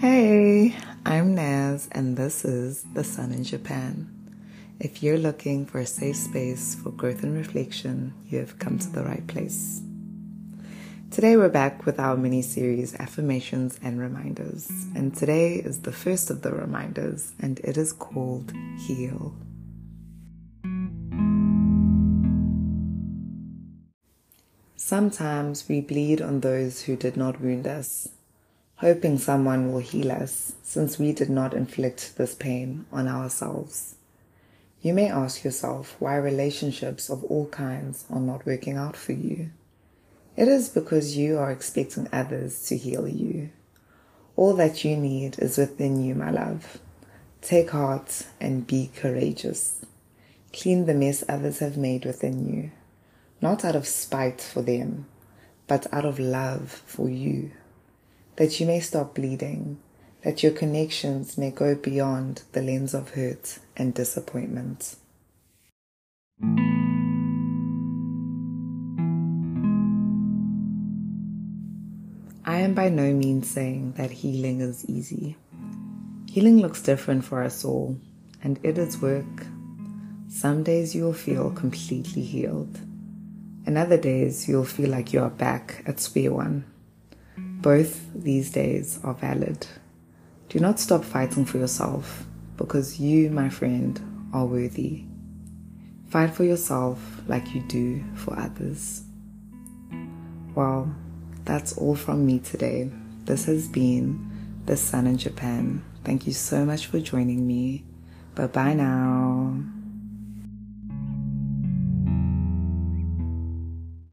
Hey, I'm Naz, and this is The Sun in Japan. If you're looking for a safe space for growth and reflection, you have come to the right place. Today, we're back with our mini series Affirmations and Reminders, and today is the first of the reminders, and it is called Heal. Sometimes we bleed on those who did not wound us, hoping someone will heal us since we did not inflict this pain on ourselves. You may ask yourself why relationships of all kinds are not working out for you. It is because you are expecting others to heal you. All that you need is within you, my love. Take heart and be courageous. Clean the mess others have made within you, not out of spite for them, but out of love for you. That you may stop bleeding that your connections may go beyond the lens of hurt and disappointment. I am by no means saying that healing is easy. Healing looks different for us all, and it is work. Some days you'll feel completely healed, and other days you'll feel like you are back at square one. Both these days are valid. Do not stop fighting for yourself because you, my friend, are worthy. Fight for yourself like you do for others. Well, that's all from me today. This has been The Sun in Japan. Thank you so much for joining me. Bye bye now.